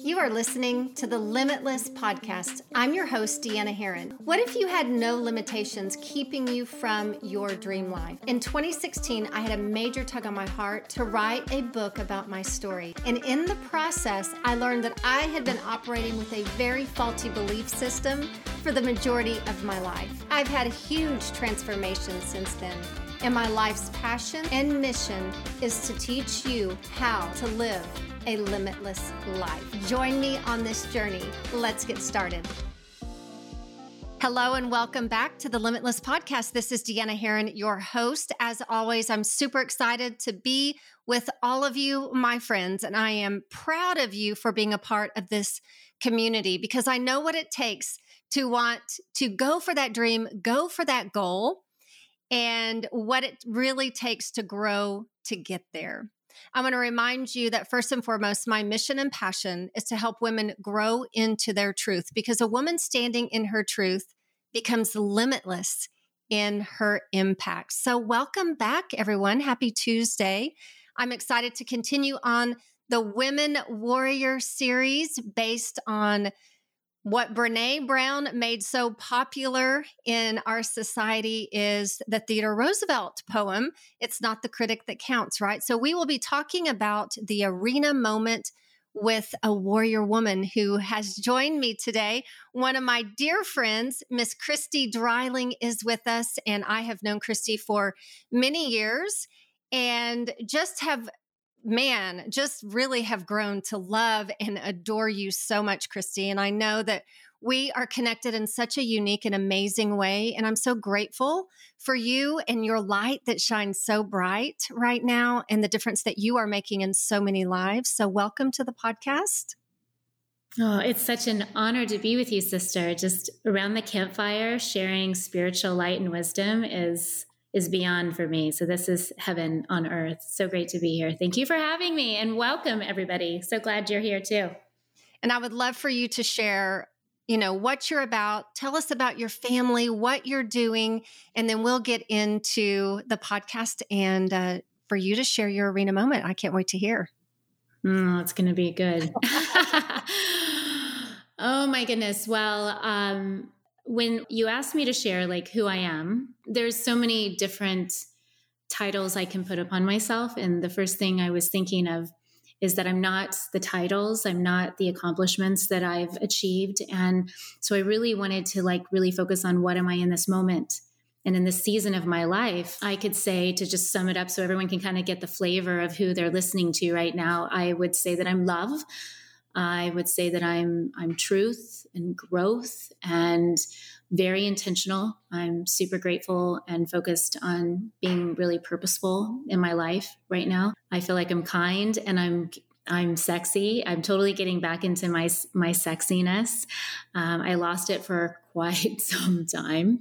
You are listening to the Limitless Podcast. I'm your host, Deanna Herrin. What if you had no limitations keeping you from your dream life? In 2016, I had a major tug on my heart to write a book about my story. And in the process, I learned that I had been operating with a very faulty belief system for the majority of my life. I've had a huge transformation since then. And my life's passion and mission is to teach you how to live a limitless life. Join me on this journey. Let's get started. Hello and welcome back to the Limitless Podcast. This is Deanna Herrin, your host. As always, I'm super excited to be with all of you, my friends, and I am proud of you for being a part of this community because I know what it takes to want to go for that dream, go for that goal, and what it really takes to grow to get there. I want to remind you that first and foremost, my mission and passion is to help women grow into their truth because a woman standing in her truth becomes limitless in her impact. So, welcome back, everyone. Happy Tuesday. I'm excited to continue on the Women Warrior series based on what Brene Brown made so popular in our society is the Theodore Roosevelt poem, It's Not the Critic That Counts, right? So we will be talking about the arena moment with a warrior woman who has joined me today. One of my dear friends, Miss Christy Dreiling, is with us, and I have known Christy for many years and just have man, just really have grown to love and adore you so much, Christy. And I know that we are connected in such a unique and amazing way. And I'm so grateful for you and your light that shines so bright right now and the difference that you are making in so many lives. So, welcome to the podcast. Oh, it's such an honor to be with you, sister. Just around the campfire, sharing spiritual light and wisdom is is beyond for me. So this is heaven on earth. So great to be here. Thank you for having me and welcome everybody. So glad you're here too. And I would love for you to share, you know, what you're about. Tell us about your family, what you're doing, and then we'll get into the podcast and uh, for you to share your arena moment. I can't wait to hear. Mm, it's going to be good. oh my goodness. Well, um, when you asked me to share like who I am, there's so many different titles I can put upon myself. And the first thing I was thinking of is that I'm not the titles, I'm not the accomplishments that I've achieved. And so I really wanted to like really focus on what am I in this moment? And in this season of my life, I could say to just sum it up so everyone can kind of get the flavor of who they're listening to right now, I would say that I'm love. I would say that I'm I'm truth and growth and very intentional. I'm super grateful and focused on being really purposeful in my life right now. I feel like I'm kind and I'm I'm sexy. I'm totally getting back into my my sexiness. Um, I lost it for quite some time.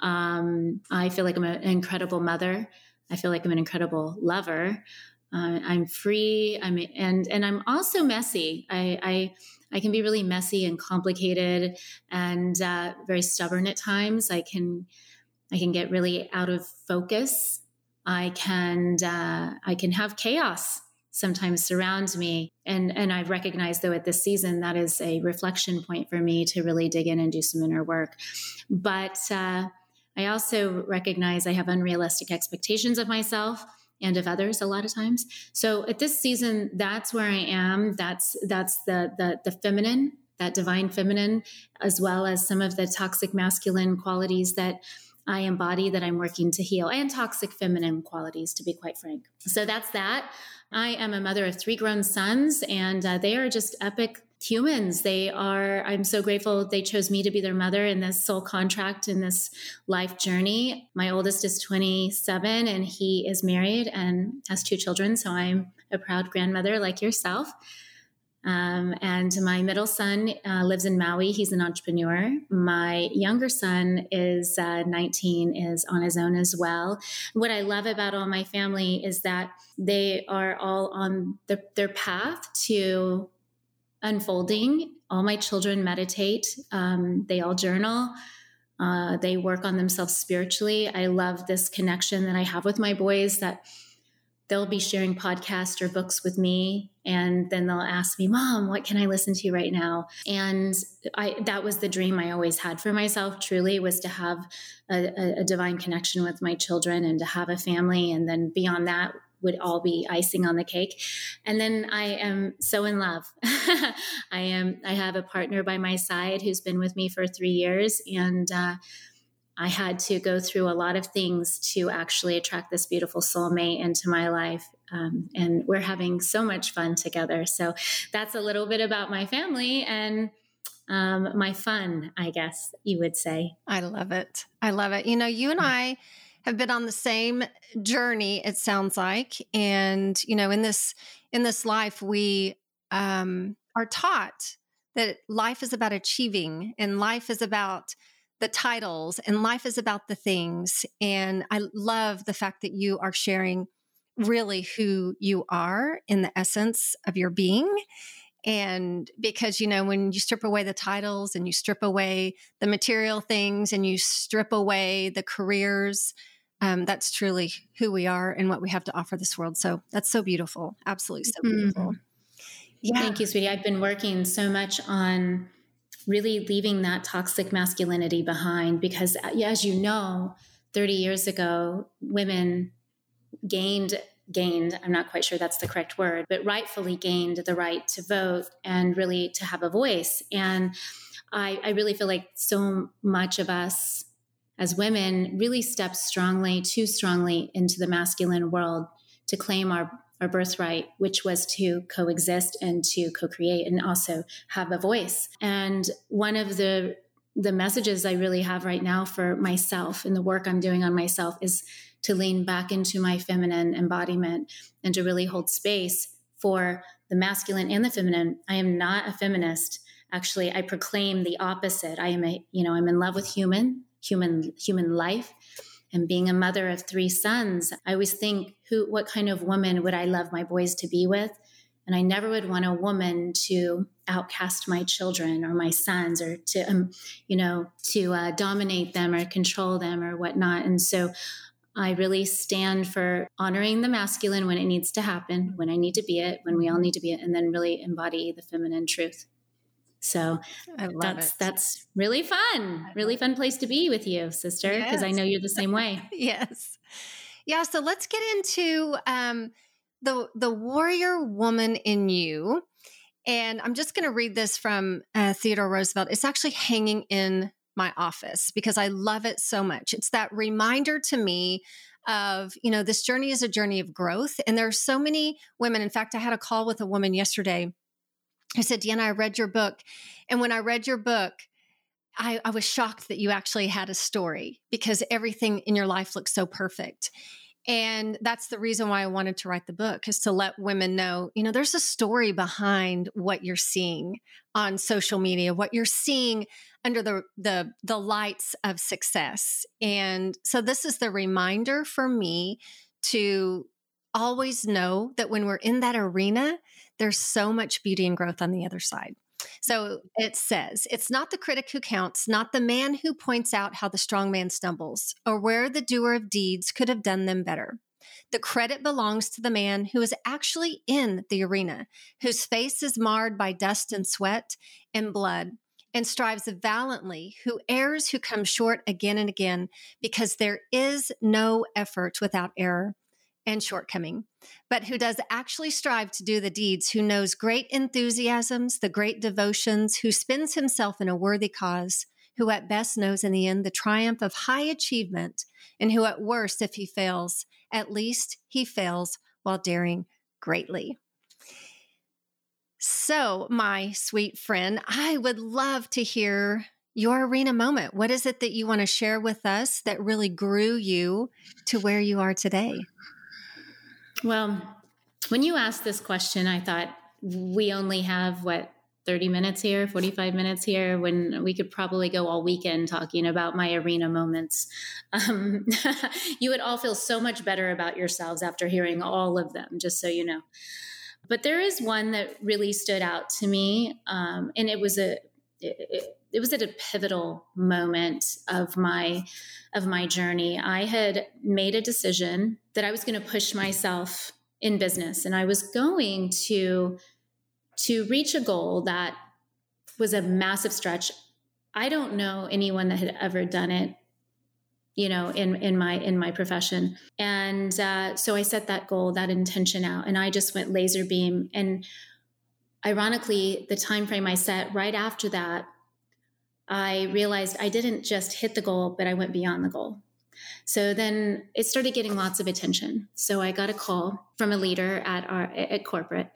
Um, I feel like I'm an incredible mother. I feel like I'm an incredible lover. Uh, I'm free. I'm and and I'm also messy. I, I I can be really messy and complicated and uh, very stubborn at times. I can I can get really out of focus. I can uh, I can have chaos sometimes surround me, and and I recognize though at this season that is a reflection point for me to really dig in and do some inner work. But uh, I also recognize I have unrealistic expectations of myself and of others a lot of times. So at this season, that's where I am. That's that's the the the feminine, that divine feminine, as well as some of the toxic masculine qualities that I embody that I'm working to heal, and toxic feminine qualities, to be quite frank. So that's that. I am a mother of three grown sons, and uh, they are just epic humans. They are, I'm so grateful they chose me to be their mother in this soul contract in this life journey. My oldest is 27 and he is married and has two children. So I'm a proud grandmother like yourself. Um, and my middle son uh, lives in Maui. He's an entrepreneur. My younger son is uh, 19, is on his own as well. What I love about all my family is that they are all on the, their path to unfolding. All my children meditate, um, they all journal. Uh, they work on themselves spiritually. I love this connection that I have with my boys that they'll be sharing podcasts or books with me and then they'll ask me mom what can i listen to right now and i that was the dream i always had for myself truly was to have a, a divine connection with my children and to have a family and then beyond that would all be icing on the cake and then i am so in love i am i have a partner by my side who's been with me for three years and uh, I had to go through a lot of things to actually attract this beautiful soulmate into my life. Um, and we're having so much fun together. So that's a little bit about my family and um, my fun, I guess you would say. I love it. I love it. You know, you and I have been on the same journey, it sounds like. And, you know, in this in this life, we um, are taught that life is about achieving and life is about the titles and life is about the things. And I love the fact that you are sharing really who you are in the essence of your being. And because, you know, when you strip away the titles and you strip away the material things and you strip away the careers, um, that's truly who we are and what we have to offer this world. So that's so beautiful. Absolutely so beautiful. Mm-hmm. Yeah. Thank you, sweetie. I've been working so much on really leaving that toxic masculinity behind because, uh, as you know, 30 years ago, women gained gained i'm not quite sure that's the correct word but rightfully gained the right to vote and really to have a voice and i, I really feel like so much of us as women really stepped strongly too strongly into the masculine world to claim our our birthright, which was to coexist and to co-create and also have a voice. And one of the the messages I really have right now for myself and the work I'm doing on myself is to lean back into my feminine embodiment and to really hold space for the masculine and the feminine. I am not a feminist. Actually, I proclaim the opposite. I am a, you know, I'm in love with human, human, human life and being a mother of three sons, I always think, who, what kind of woman would I love my boys to be with? And I never would want a woman to outcast my children or my sons or to, um, you know, to uh, dominate them or control them or whatnot. And so I really stand for honoring the masculine when it needs to happen, when I need to be it, when we all need to be it, and then really embody the feminine truth. So that's it. that's really fun. Really fun place to be with you, sister, because yes. I know you're the same way. yes. Yeah, so let's get into um, the the warrior woman in you. And I'm just going to read this from uh, Theodore Roosevelt. It's actually hanging in my office because I love it so much. It's that reminder to me of, you know, this journey is a journey of growth. And there are so many women. In fact, I had a call with a woman yesterday I said, Deanna, I read your book. And when I read your book, I, I, was shocked that you actually had a story because everything in your life looks so perfect. And that's the reason why I wanted to write the book is to let women know, you know, there's a story behind what you're seeing on social media, what you're seeing under the the the lights of success. And so this is the reminder for me to always know that when we're in that arena, there's so much beauty and growth on the other side. So it says, it's not the critic who counts, not the man who points out how the strong man stumbles, or where the doer of deeds could have done them better. The credit belongs to the man who is actually in the arena, whose face is marred by dust and sweat and blood, and strives valiantly, who errs, who comes short again and again, because there is no effort without error and shortcoming, but who does actually strive to do the deeds, who knows great enthusiasms, the great devotions, who spends himself in a worthy cause, who at best knows in the end the triumph of high achievement, and who at worst, if he fails, at least he fails while daring greatly. So, my sweet friend, I would love to hear your arena moment. What is it that you want to share with us that really grew you to where you are today? Well, when you asked this question, I thought we only have what 30 minutes here, 45 minutes here, when we could probably go all weekend talking about my arena moments. Um, you would all feel so much better about yourselves after hearing all of them, just so you know. But there is one that really stood out to me, um, and it was a it, it was at a pivotal moment of my of my journey. I had made a decision that I was going to push myself in business and I was going to to reach a goal that was a massive stretch. I don't know anyone that had ever done it you know in in my in my profession and uh, so i set that goal that intention out and i just went laser beam and ironically the time frame i set right after that i realized i didn't just hit the goal but i went beyond the goal so then it started getting lots of attention. So I got a call from a leader at our at corporate,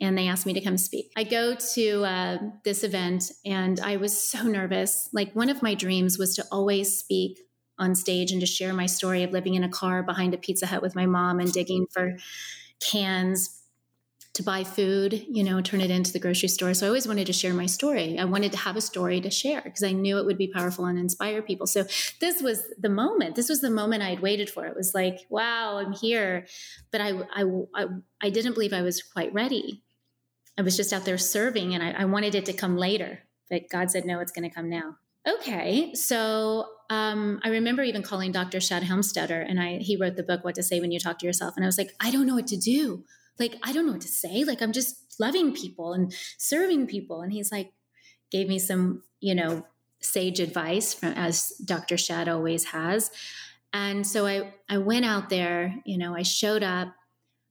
and they asked me to come speak. I go to uh, this event, and I was so nervous. Like one of my dreams was to always speak on stage and to share my story of living in a car behind a Pizza Hut with my mom and digging for cans to buy food, you know, turn it into the grocery store. So I always wanted to share my story. I wanted to have a story to share because I knew it would be powerful and inspire people. So this was the moment. This was the moment I had waited for. It was like, wow, I'm here. But I, I, I, I didn't believe I was quite ready. I was just out there serving and I, I wanted it to come later. But God said, no, it's going to come now. Okay. So um, I remember even calling Dr. Shad Helmstetter and I, he wrote the book, What to Say When You Talk to Yourself. And I was like, I don't know what to do like i don't know what to say. Like i'm just loving people and serving people. And he's like gave me some you know sage advice from as dr shad always has. And so i i went out there you know i showed up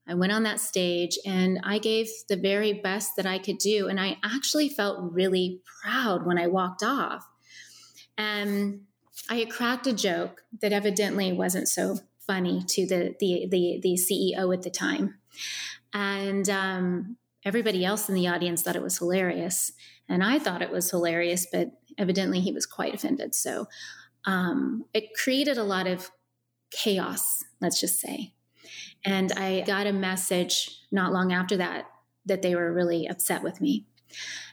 i went on that stage and i gave the very best that i could do. And i actually felt really proud when i walked off. And i had cracked a joke that evidently wasn't so funny to the the the, the ceo at the time and um, everybody else in the audience thought it was hilarious. And I thought it was hilarious, but evidently he was quite offended. So um, it created a lot of chaos, let's just say. And I got a message not long after that that they were really upset with me.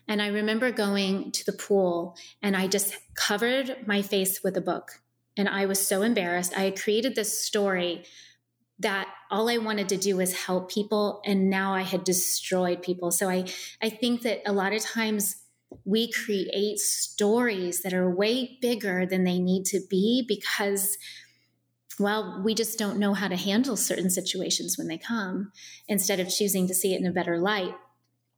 And I remember going to the pool and I just covered my face with a book. And I was so embarrassed. I had created this story that all I wanted to do was help people and now I had destroyed people. So I I think that a lot of times we create stories that are way bigger than they need to be because well, we just don't know how to handle certain situations when they come instead of choosing to see it in a better light.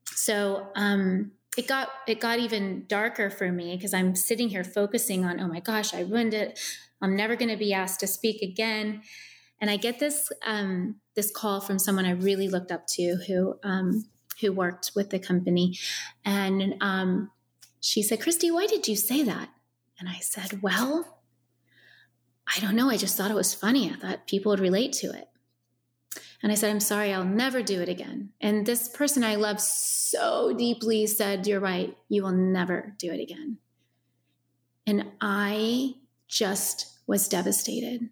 So, um, it got it got even darker for me because I'm sitting here focusing on, oh my gosh, I ruined it. I'm never going to be asked to speak again. And I get this um, this call from someone I really looked up to who um, who worked with the company, and um, she said, "Christy, why did you say that?" And I said, "Well, I don't know. I just thought it was funny. I thought people would relate to it." And I said, I'm sorry, I'll never do it again. And this person I love so deeply said, You're right, you will never do it again. And I just was devastated.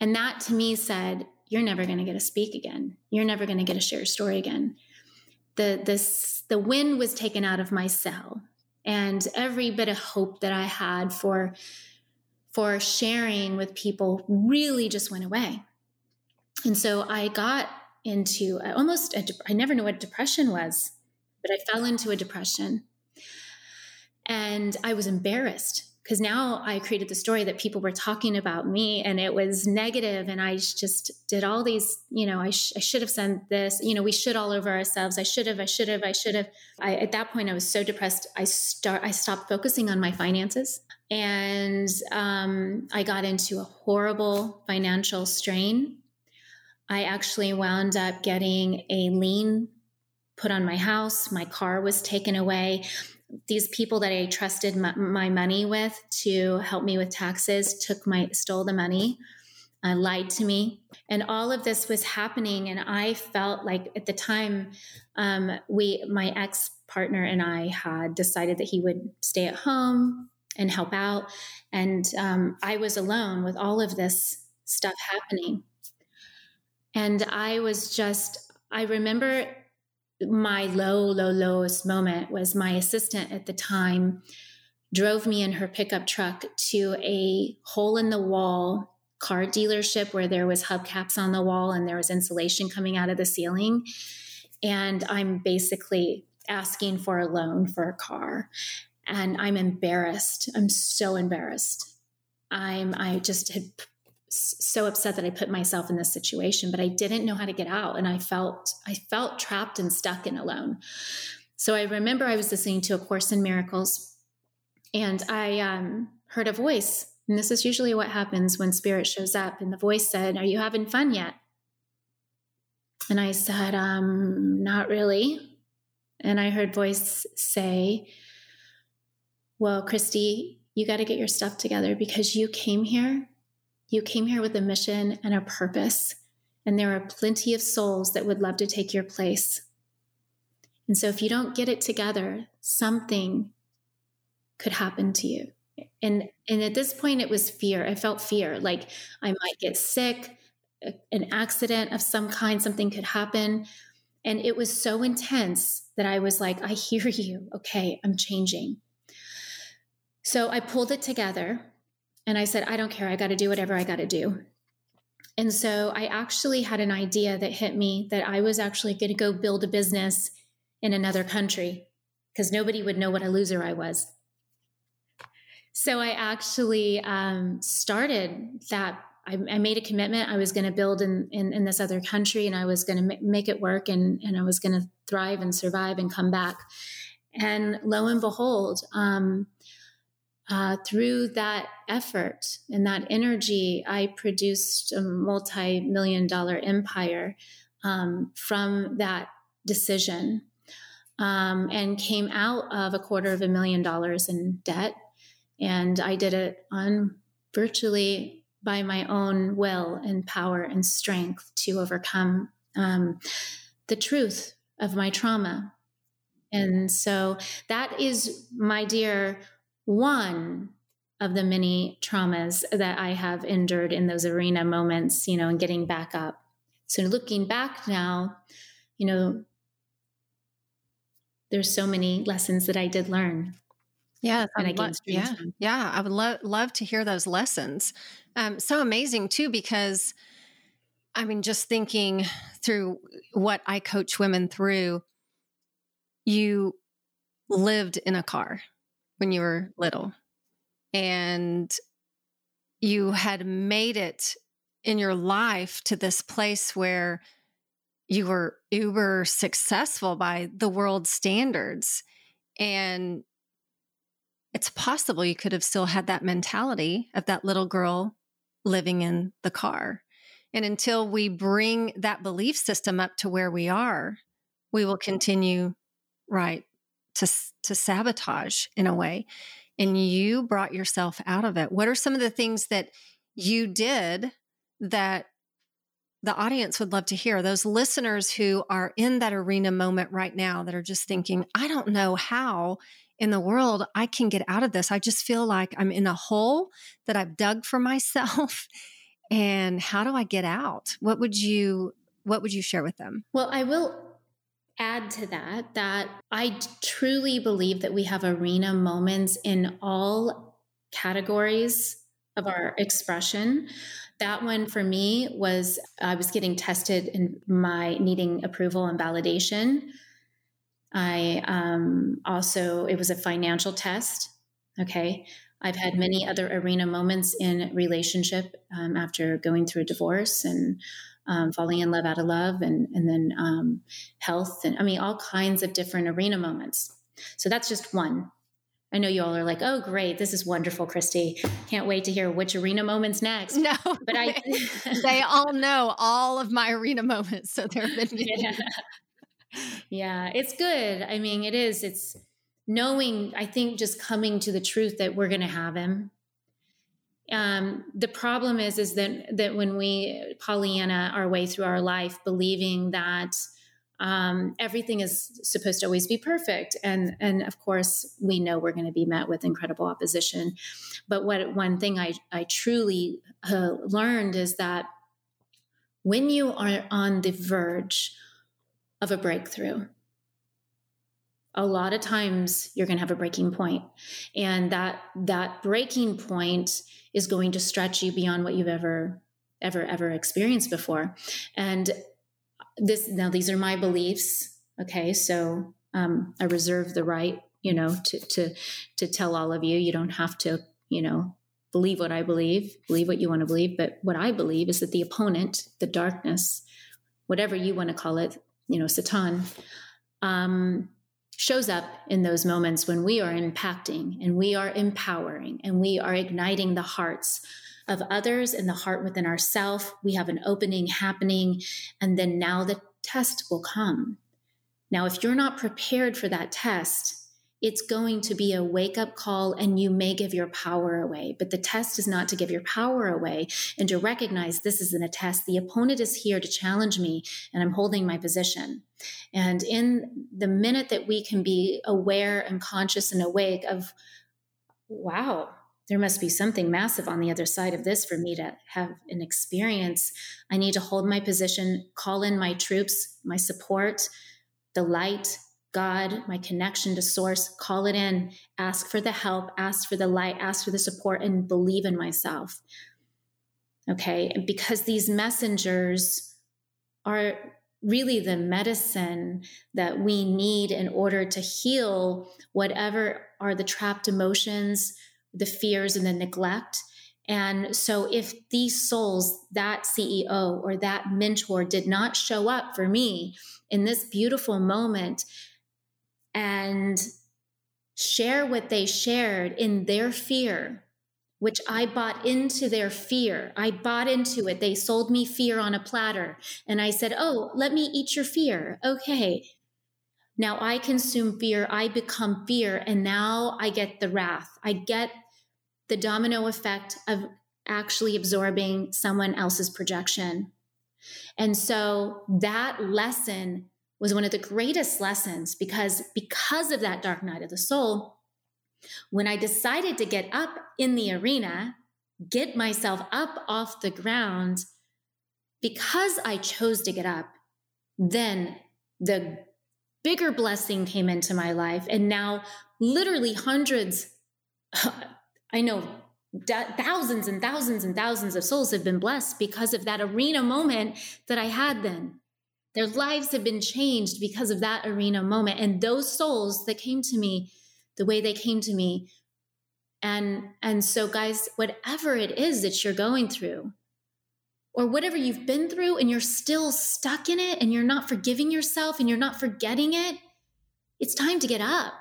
And that to me said, you're never going to get to speak again. You're never going to get to share a story again. The this the wind was taken out of my sail, and every bit of hope that I had for for sharing with people really just went away. And so I got into almost a, I never knew what depression was, but I fell into a depression, and I was embarrassed because now I created the story that people were talking about me and it was negative and I just did all these, you know, I, sh- I should have sent this, you know, we should all over ourselves. I should have, I should have, I should have. I, at that point, I was so depressed. I start, I stopped focusing on my finances and um, I got into a horrible financial strain. I actually wound up getting a lien put on my house. My car was taken away these people that I trusted my, my, money with to help me with taxes took my stole the money, uh, lied to me, and all of this was happening. And I felt like at the time, um, we my ex partner and I had decided that he would stay at home and help out, and um, I was alone with all of this stuff happening. And I was just, I remember my low, low, lowest moment was my assistant at the time drove me in her pickup truck to a hole in the wall car dealership where there was hubcaps on the wall and there was insulation coming out of the ceiling. And i'm basically asking for a loan for a car. And i'm embarrassed. I'm so embarrassed. I'm i just had so upset that I put myself in this situation, but I didn't know how to get out. And I felt, I felt trapped and stuck and alone. So I remember I was listening to A Course in Miracles and I um, heard a voice. And this is usually what happens when spirit shows up. And the voice said, Are you having fun yet? And I said, um, Not really. And I heard voice say, Well, Christy, you got to get your stuff together because you came here. You came here with a mission and a purpose. And there are plenty of souls that would love to take your place. And so if you don't get it together, something could happen to you. And and at this point it was fear. I felt fear like I might get sick, an accident of some kind, something could happen. And it was so intense that I was like, I hear you. Okay, I'm changing. So I pulled it together and I said, I don't care. I got to do whatever I got to do. And so I actually had an idea that hit me that I was actually going to go build a business in another country because nobody would know what a loser I was. So I actually um, started that. I, I, made a commitment. I was going to build in, in, in, this other country and I was going to m- make it work and, and I was going to thrive and survive and come back. And lo and behold, um, uh, through that effort and that energy, I produced a multi million dollar empire um, from that decision um, and came out of a quarter of a million dollars in debt. And I did it on virtually by my own will and power and strength to overcome um, the truth of my trauma. And so that is, my dear, one of the many traumas that I have endured in those arena moments, you know, and getting back up. So looking back now, you know, there's so many lessons that I did learn. Yeah, lo- yeah, from. yeah. I would love love to hear those lessons. Um, so amazing too, because I mean, just thinking through what I coach women through, you lived in a car when you were little, and you had made it in your life to this place where you were uber successful by the world standards. And it's possible you could have still had that mentality of that little girl living in the car. And until we bring that belief system up to where we are we will continue right to to sabotage in a way and you brought yourself out of it what are some of the things that you did that the audience would love to hear those listeners who are in that arena moment right now that are just thinking, I don't know how in the world I can get out of this. I just feel like I'm in a hole that I've dug for myself. and how do I get out? What would you what would you share with them? Well, I will add to that that I truly believe that we have arena moments in all categories of our expression. That one for me was I was getting tested in my needing approval and validation. I um, also, it was a financial test. Okay. I've had many other arena moments in relationship um, after going through a divorce and um, falling in love out of love and, and then um, health and I mean, all kinds of different arena moments. So that's just one. I know you all are like, oh, great. This is wonderful, Christy. Can't wait to hear which arena moments next. No, but I, they all know all of my arena moments. So there have been yeah. yeah, it's good. I mean, it is. It's knowing, I think, just coming to the truth that we're going to have him. Um, the problem is, is that, that when we Pollyanna our way through our life, believing that, um, everything is supposed to always be perfect and and of course we know we're going to be met with incredible opposition. But what one thing i i truly uh, learned is that when you are on the verge of a breakthrough a lot of times you're going to have a breaking point. And that that breaking point is going to stretch you beyond what you've ever ever ever experienced before. And this now these are my beliefs okay? So um, i reserve the right you know to to to tell all of you. You don't have to you know believe what I believe, believe what you want to believe. But what I believe is that the opponent, the darkness, whatever you want to call it, you know, Satan, um, shows up in those moments when we are impacting and we are empowering and we are igniting the hearts of others and the heart within ourself. We have an opening happening, and then now the test will come. Now, if you're not prepared for that test, it's going to be a wake up call and you may give your power away. But the test is not to give your power away and to recognize this isn't a test. The opponent is here to challenge me and I'm holding my position. And in the minute that we can be aware and conscious and awake of, wow, there must be something massive on the other side of this for me to have an experience. I need to hold my position, call in my troops, my support, the light, God, my connection to source, call it in, ask for the help, ask for the light, ask for the support, and believe in myself. Okay. And because these messengers are really the medicine that we need in order to heal whatever are the trapped emotions, the fears, and the neglect. And so, if these souls, that CEO or that mentor did not show up for me in this beautiful moment, and share what they shared in their fear, which I bought into their fear. I bought into it. They sold me fear on a platter. And I said, Oh, let me eat your fear. Okay. Now I consume fear. I become fear. And now I get the wrath. I get the domino effect of actually absorbing someone else's projection. And so that lesson was one of the greatest lessons because because of that dark night of the soul when i decided to get up in the arena get myself up off the ground because i chose to get up then the bigger blessing came into my life. And now literally hundreds i know thousands and thousands and thousands of souls have been blessed because of that arena moment that i had then their lives have been changed because of that arena moment. And those souls that came to me the way they came to me. And, and so, guys, whatever it is that you're going through, or whatever you've been through, and you're still stuck in it, and you're not forgiving yourself, and you're not forgetting it, it's time to get up.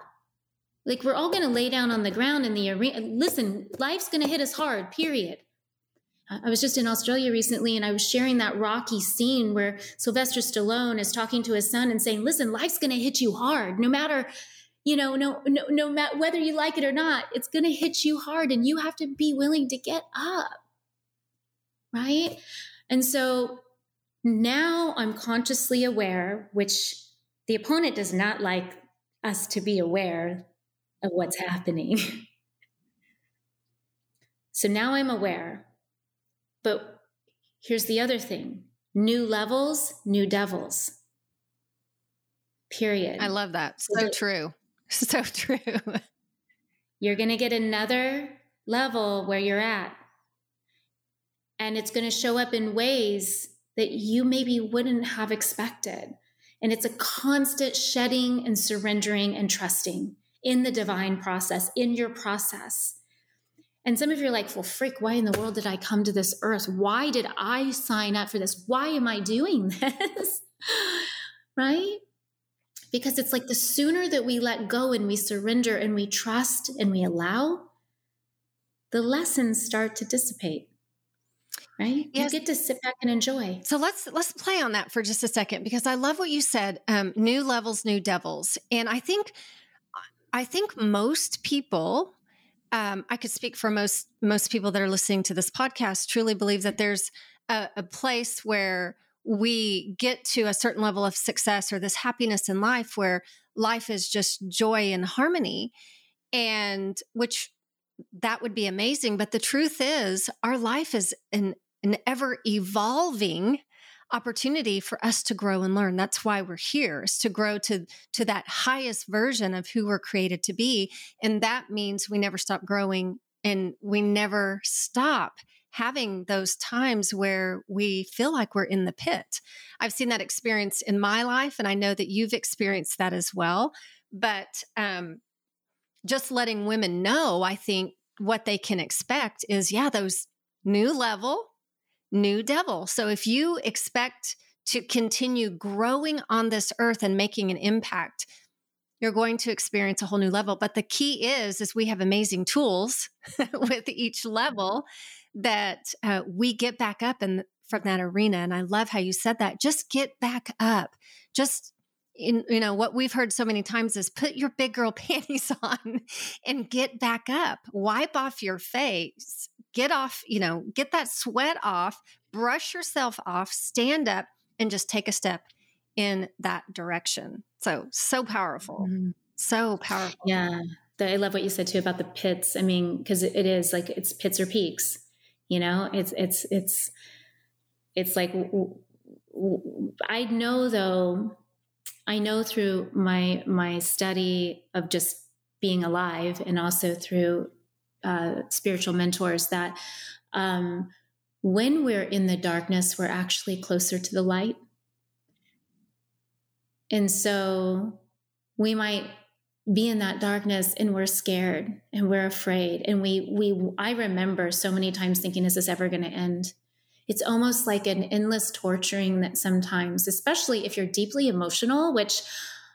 Like, we're all going to lay down on the ground in the arena. Listen, life's going to hit us hard, period. I was just in Australia recently and I was sharing that rocky scene where Sylvester Stallone is talking to his son and saying, listen, life's going to hit you hard no matter, you know, no, no, no matter whether you like it or not, it's going to hit you hard and you have to be willing to get up. Right. And so now I'm consciously aware, which the opponent does not like us to be aware of what's happening. so now I'm aware but here's the other thing new levels, new devils. Period. I love that. So true. So true. You're going to get another level where you're at. And it's going to show up in ways that you maybe wouldn't have expected. And it's a constant shedding and surrendering and trusting in the divine process, in your process. And some of you are like, well, freak, why in the world did I come to this earth? Why did I sign up for this? Why am I doing this? right? Because it's like the sooner that we let go and we surrender and we trust and we allow, the lessons start to dissipate. Right? Yes. You get to sit back and enjoy. So let's let's play on that for just a second because I love what you said. Um, new levels, new devils, and I think I think most people um, I could speak for most most people that are listening to this podcast. Truly believe that there's a, a place where we get to a certain level of success or this happiness in life where life is just joy and harmony, and which that would be amazing. But the truth is, our life is an an ever evolving opportunity for us to grow and learn. That's why we're here is to grow to to that highest version of who we're created to be. And that means we never stop growing and we never stop having those times where we feel like we're in the pit. I've seen that experience in my life and I know that you've experienced that as well. But um just letting women know, I think what they can expect is, yeah, those new level, new devil. So if you expect to continue growing on this earth and making an impact, you're going to experience a whole new level. But the key is, is we have amazing tools with each level that uh, we get back up and from that arena. And I love how you said that. Just get back up. Just in you know what we've heard so many times is put your big girl panties on and get back up wipe off your face get off you know get that sweat off brush yourself off stand up and just take a step in that direction. So so powerful. Mm-hmm. so powerful. Yeah. I love what you said too about the pits. I mean because it is like it's pits or peaks you know? It's it's it's it's like i know though I know through my my study of just being alive, and also through uh, spiritual mentors, that um, when we're in the darkness, we're actually closer to the light. And so we might be in that darkness and we're scared and we're afraid and we we I remember so many times thinking is this ever going to end it's almost like an endless torturing that sometimes, especially if you're deeply emotional, which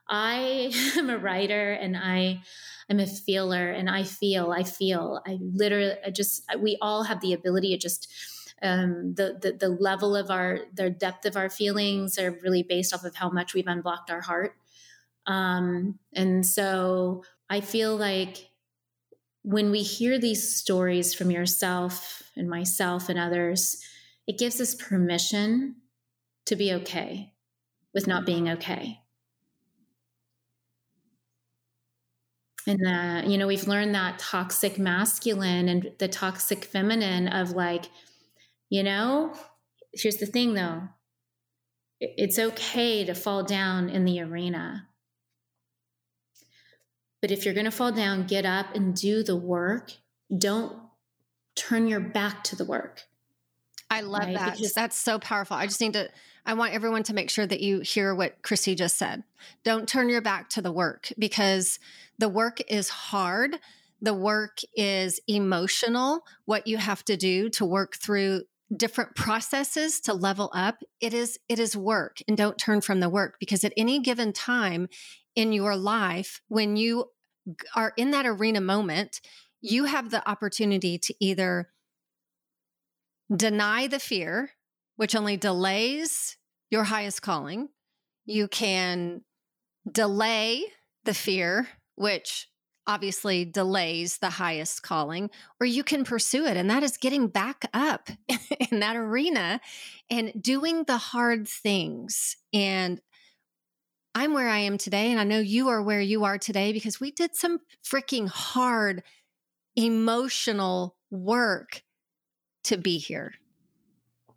I am a writer and I am a feeler and I feel, I feel, I literally I just, we all have the ability to just, um, the, the, the level of our, the depth of our feelings are really based off of how much we've unblocked our heart. Um, and so I feel like when we hear these stories from yourself and myself and others, it gives us permission to be okay with not being okay. And uh, you know, we've learned that toxic masculine and the toxic feminine of like, you know, here's the thing though it's okay to fall down in the arena. But if you're going to fall down, get up and do the work. Don't turn your back to the work. I love right? that. Because- That's so powerful. I just need to, I want everyone to make sure that you hear what Christy just said. Don't turn your back to the work because the work is hard. The work is emotional. What you have to do to work through different processes to level up it is it is work and don't turn from the work because at any given time in your life when you are in that arena moment you have the opportunity to either deny the fear, which only delays your highest calling. You can delay the fear, which obviously delays the highest calling, or you can pursue it. And that is getting back up in that arena and doing the hard things. And I'm where I am today. And I know you are where you are today because we did some freaking hard emotional work to be here.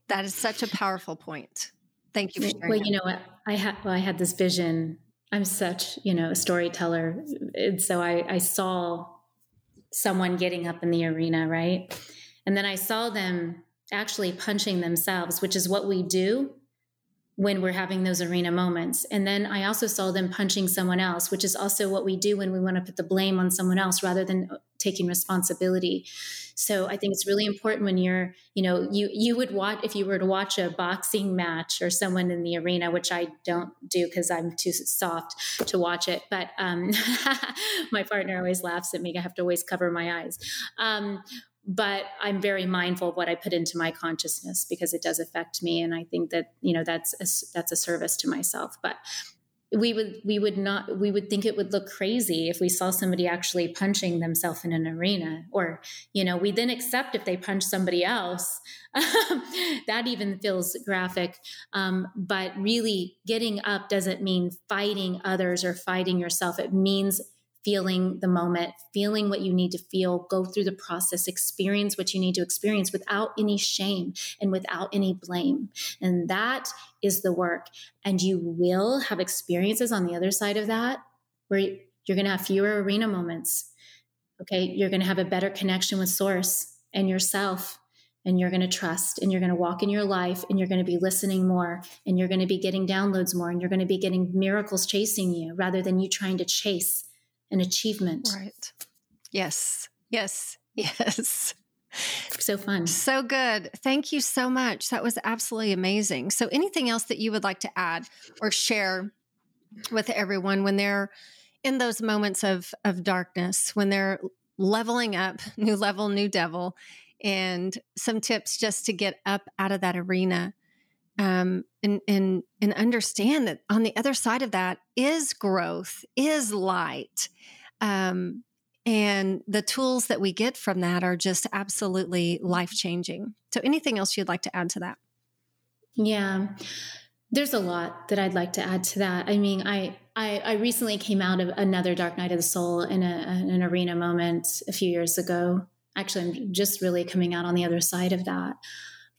That is such a powerful point. Thank you for sharing. Well, you know what? I had well, I had this vision. I'm such, you know, a storyteller. And so I, I saw someone getting up in the arena, right? And then I saw them actually punching themselves, which is what we do when we're having those arena moments. And then I also saw them punching someone else, which is also what we do when we want to put the blame on someone else rather than taking responsibility. So I think it's really important when you're, you know, you you would watch if you were to watch a boxing match or someone in the arena, which I don't do because I'm too soft to watch it. But um, my partner always laughs at me. I have to always cover my eyes. Um, but I'm very mindful of what I put into my consciousness because it does affect me, and I think that you know that's a, that's a service to myself. But we would we would not we would think it would look crazy if we saw somebody actually punching themselves in an arena, or you know we then accept if they punch somebody else. that even feels graphic, um, but really getting up doesn't mean fighting others or fighting yourself. It means feeling the moment, feeling what you need to feel, go through the process, experience what you need to experience without any shame and without any blame. And that is the work. And you will have experiences on the other side of that where you're going to have fewer arena moments. Okay. You're going to have a better connection with source and yourself. And you're going to trust and you're going to walk in your life and you're going to be listening more and you're going to be getting downloads more and you're going to be getting miracles chasing you rather than you trying to chase an achievement. Right. Yes. Yes. Yes. So fun. So good. Thank you so much. That was absolutely amazing. So, anything else that you would like to add or share with everyone when they're in those moments of of darkness, when they're leveling up, new level, new devil, and some tips just to get up out of that arena um, and and and understand that on the other side of that is growth, is light, um, and the tools that we get from that are just absolutely life changing. So, anything else you'd like to add to that? Yeah, there's a lot that I'd like to add to that. I mean, I I, I recently came out of another Dark Night of the Soul in a, an arena moment a few years ago. Actually, I'm just really coming out on the other side of that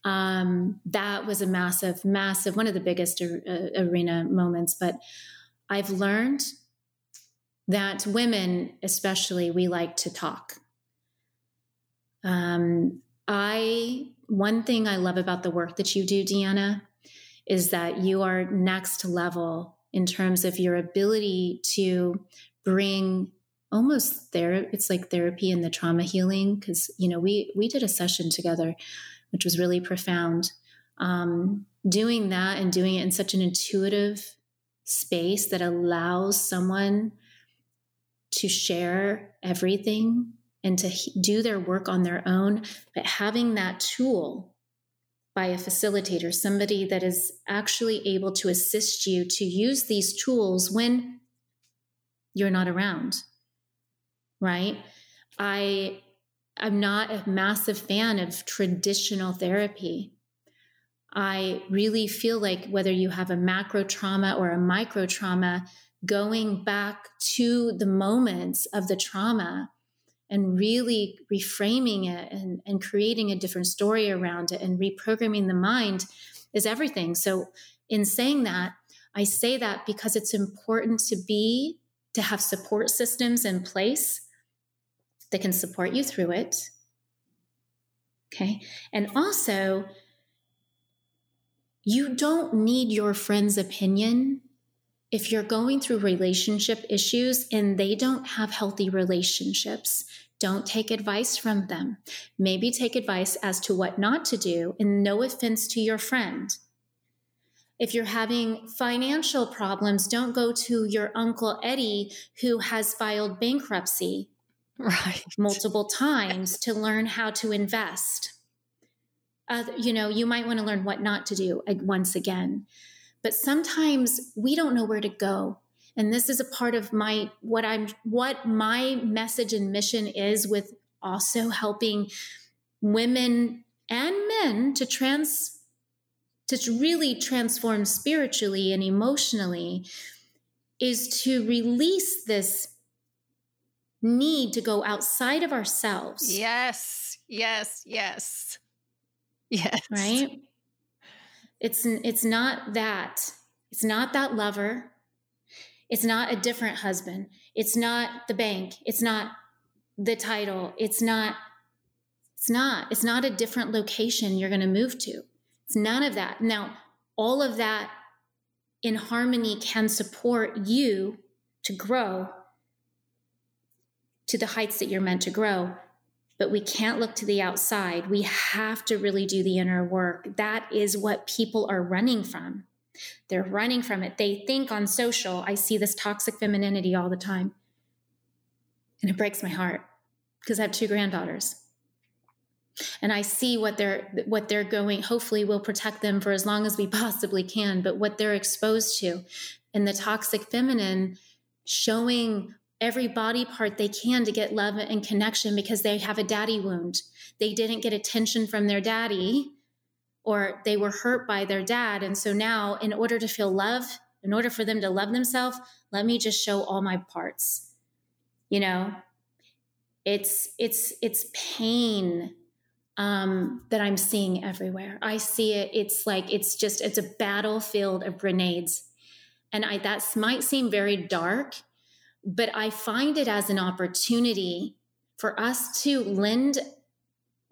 um, that was a massive, massive, one of the biggest uh, arena moments. But I've learned that women, especially, we like to talk. Um, I, one thing I love about the work that you do, Deanna, is that you are next level in terms of your ability to bring almost there it's like therapy and the trauma healing because you know we we did a session together which was really profound. Um, doing that and doing it in such an intuitive space that allows someone to share everything and to do their work on their own, but having that tool by a facilitator, somebody that is actually able to assist you to use these tools when you're not around, right? I I'm not a massive fan of traditional therapy. I really feel like whether you have a macro trauma or a micro trauma, going back to the moments of the trauma and really reframing it and, and creating a different story around it and reprogramming the mind is everything. So, in saying that, I say that because it's important to be, to have support systems in place that can support you through it. Okay. And also, you don't need your friend's opinion if you're going through relationship issues and they don't have healthy relationships. Don't take advice from them. Maybe take advice as to what not to do, and no offense to your friend. If you're having financial problems, don't go to your Uncle Eddie who has filed bankruptcy right. multiple times to learn how to invest. Uh, you know you might want to learn what not to do once again. But sometimes we don't know where to go. And this is a part of my what i'm what my message and mission is with also helping women and men to trans to really transform spiritually and emotionally is to release this need to go outside of ourselves. Yes, yes, yes. Yes. Right? It's it's not that. It's not that lover. It's not a different husband. It's not the bank. It's not the title. It's not it's not. It's not a different location you're going to move to. It's none of that. Now, all of that in harmony can support you to grow to the heights that you're meant to grow. But we can't look to the outside. We have to really do the inner work. That is what people are running from. They're running from it. They think on social, I see this toxic femininity all the time. And it breaks my heart because I have two granddaughters. And I see what they're what they're going, hopefully we'll protect them for as long as we possibly can, but what they're exposed to and the toxic feminine showing every body part they can to get love and connection because they have a daddy wound. They didn't get attention from their daddy or they were hurt by their dad. And so now, in order to feel love, in order for them to love themselves, let me just show all my parts. You know, it's it's it's pain um, that I'm seeing everywhere. I see it. It's like it's just it's a battlefield of grenades, and I that might seem very dark, but I find it as an opportunity for us to lend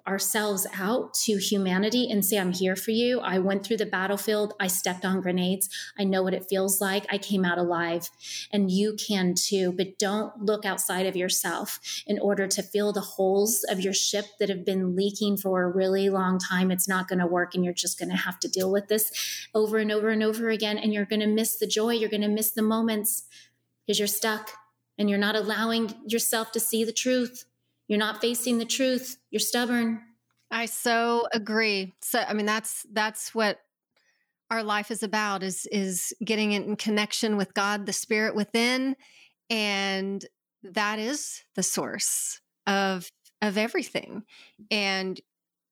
ourselves out to humanity and say, I'm here for you. I went through the battlefield. I stepped on grenades. I know what it feels like. I came out alive. And you can too. But don't look outside of yourself in order to fill the holes of your ship that have been leaking for a really long time. It's not going to work. And you're just going to have to deal with this over and over and over again. And you're going to miss the joy. You're going to miss the moments because you're stuck and you're not allowing yourself to see the truth. You're not facing the truth. You're stubborn. I so agree. So I mean that's that's what our life is about is is getting in connection with God, the spirit within and that is the source of of everything. And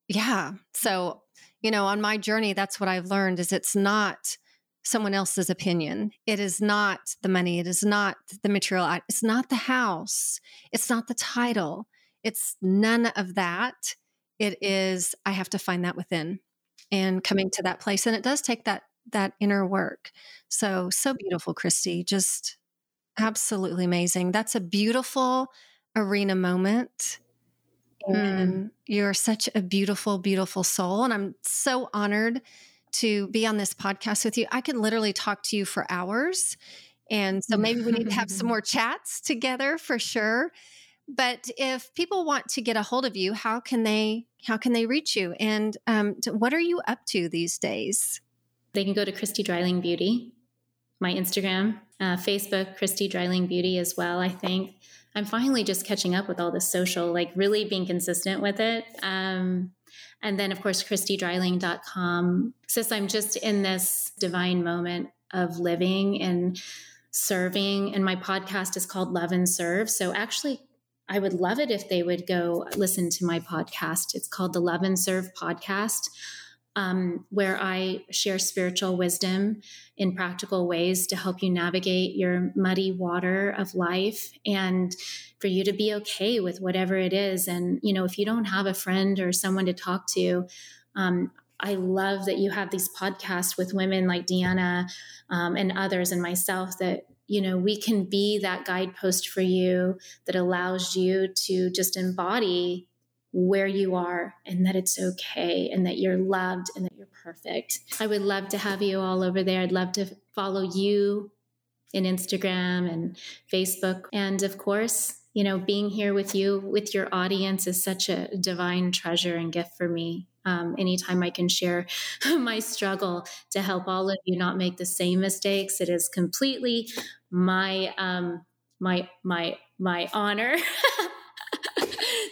yeah, so you know, on my journey that's what I've learned is it's not someone else's opinion. It is not the money. It is not the material. It's not the house. It's not the title. It's none of that. It is, I have to find that within and coming to that place. And it does take that, that inner work. So, so beautiful, Christy. Just absolutely amazing. That's a beautiful arena moment. Hmm. And mm. you're such a beautiful, beautiful soul. And I'm so honored to be on this podcast with you. I could literally talk to you for hours. And so maybe we need to have some more chats together for sure. But if people want to get a hold of you, how can they how can they reach you? And um, what are you up to these days? They can go to Christy Dreiling Beauty, my Instagram, uh, Facebook, Christy Dreiling Beauty as well. I think I'm finally just catching up with all the social, like really being consistent with it. Um, and then, of course, ChristyDreiling.com. Since I'm just in this divine moment of living and serving, and my podcast is called Love and Serve. So, actually, I would love it if they would go listen to my podcast. It's called the Love and Serve Podcast, um, where I share spiritual wisdom in practical ways to help you navigate your muddy water of life and for you to be okay with whatever it is. And, you know, if you don't have a friend or someone to talk to, um, I love that you have these podcasts with women like Deanna um, and others and myself that you know, we can be that guidepost for you that allows you to just embody where you are and that it's okay and that you're loved and that you're perfect. I would love to have you all over there. I'd love to follow you in Instagram and Facebook. And of course, you know, being here with you, with your audience is such a divine treasure and gift for me. Um, anytime I can share my struggle to help all of you not make the same mistakes, it is completely my um, my my my honor.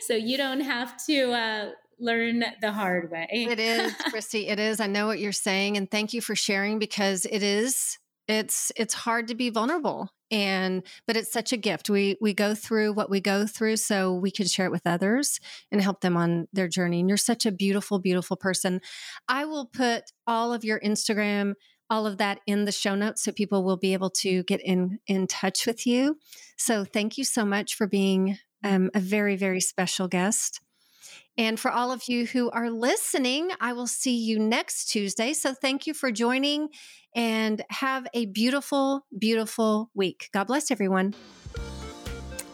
so you don't have to uh, learn the hard way. it is, Christy. It is. I know what you're saying, and thank you for sharing because it is. It's it's hard to be vulnerable and but it's such a gift we we go through what we go through so we can share it with others and help them on their journey and you're such a beautiful beautiful person i will put all of your instagram all of that in the show notes so people will be able to get in in touch with you so thank you so much for being um, a very very special guest and for all of you who are listening, I will see you next Tuesday. So thank you for joining and have a beautiful, beautiful week. God bless everyone.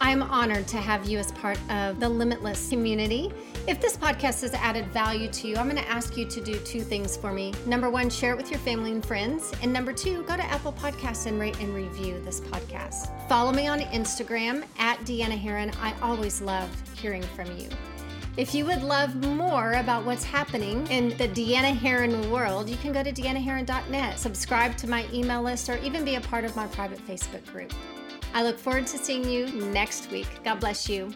I'm honored to have you as part of the Limitless community. If this podcast has added value to you, I'm going to ask you to do two things for me. Number one, share it with your family and friends. And number two, go to Apple Podcasts and rate and review this podcast. Follow me on Instagram at Deanna Herrin. I always love hearing from you. If you would love more about what's happening in the Deanna Herrin world, you can go to deannaherrin.net, subscribe to my email list, or even be a part of my private Facebook group. I look forward to seeing you next week. God bless you.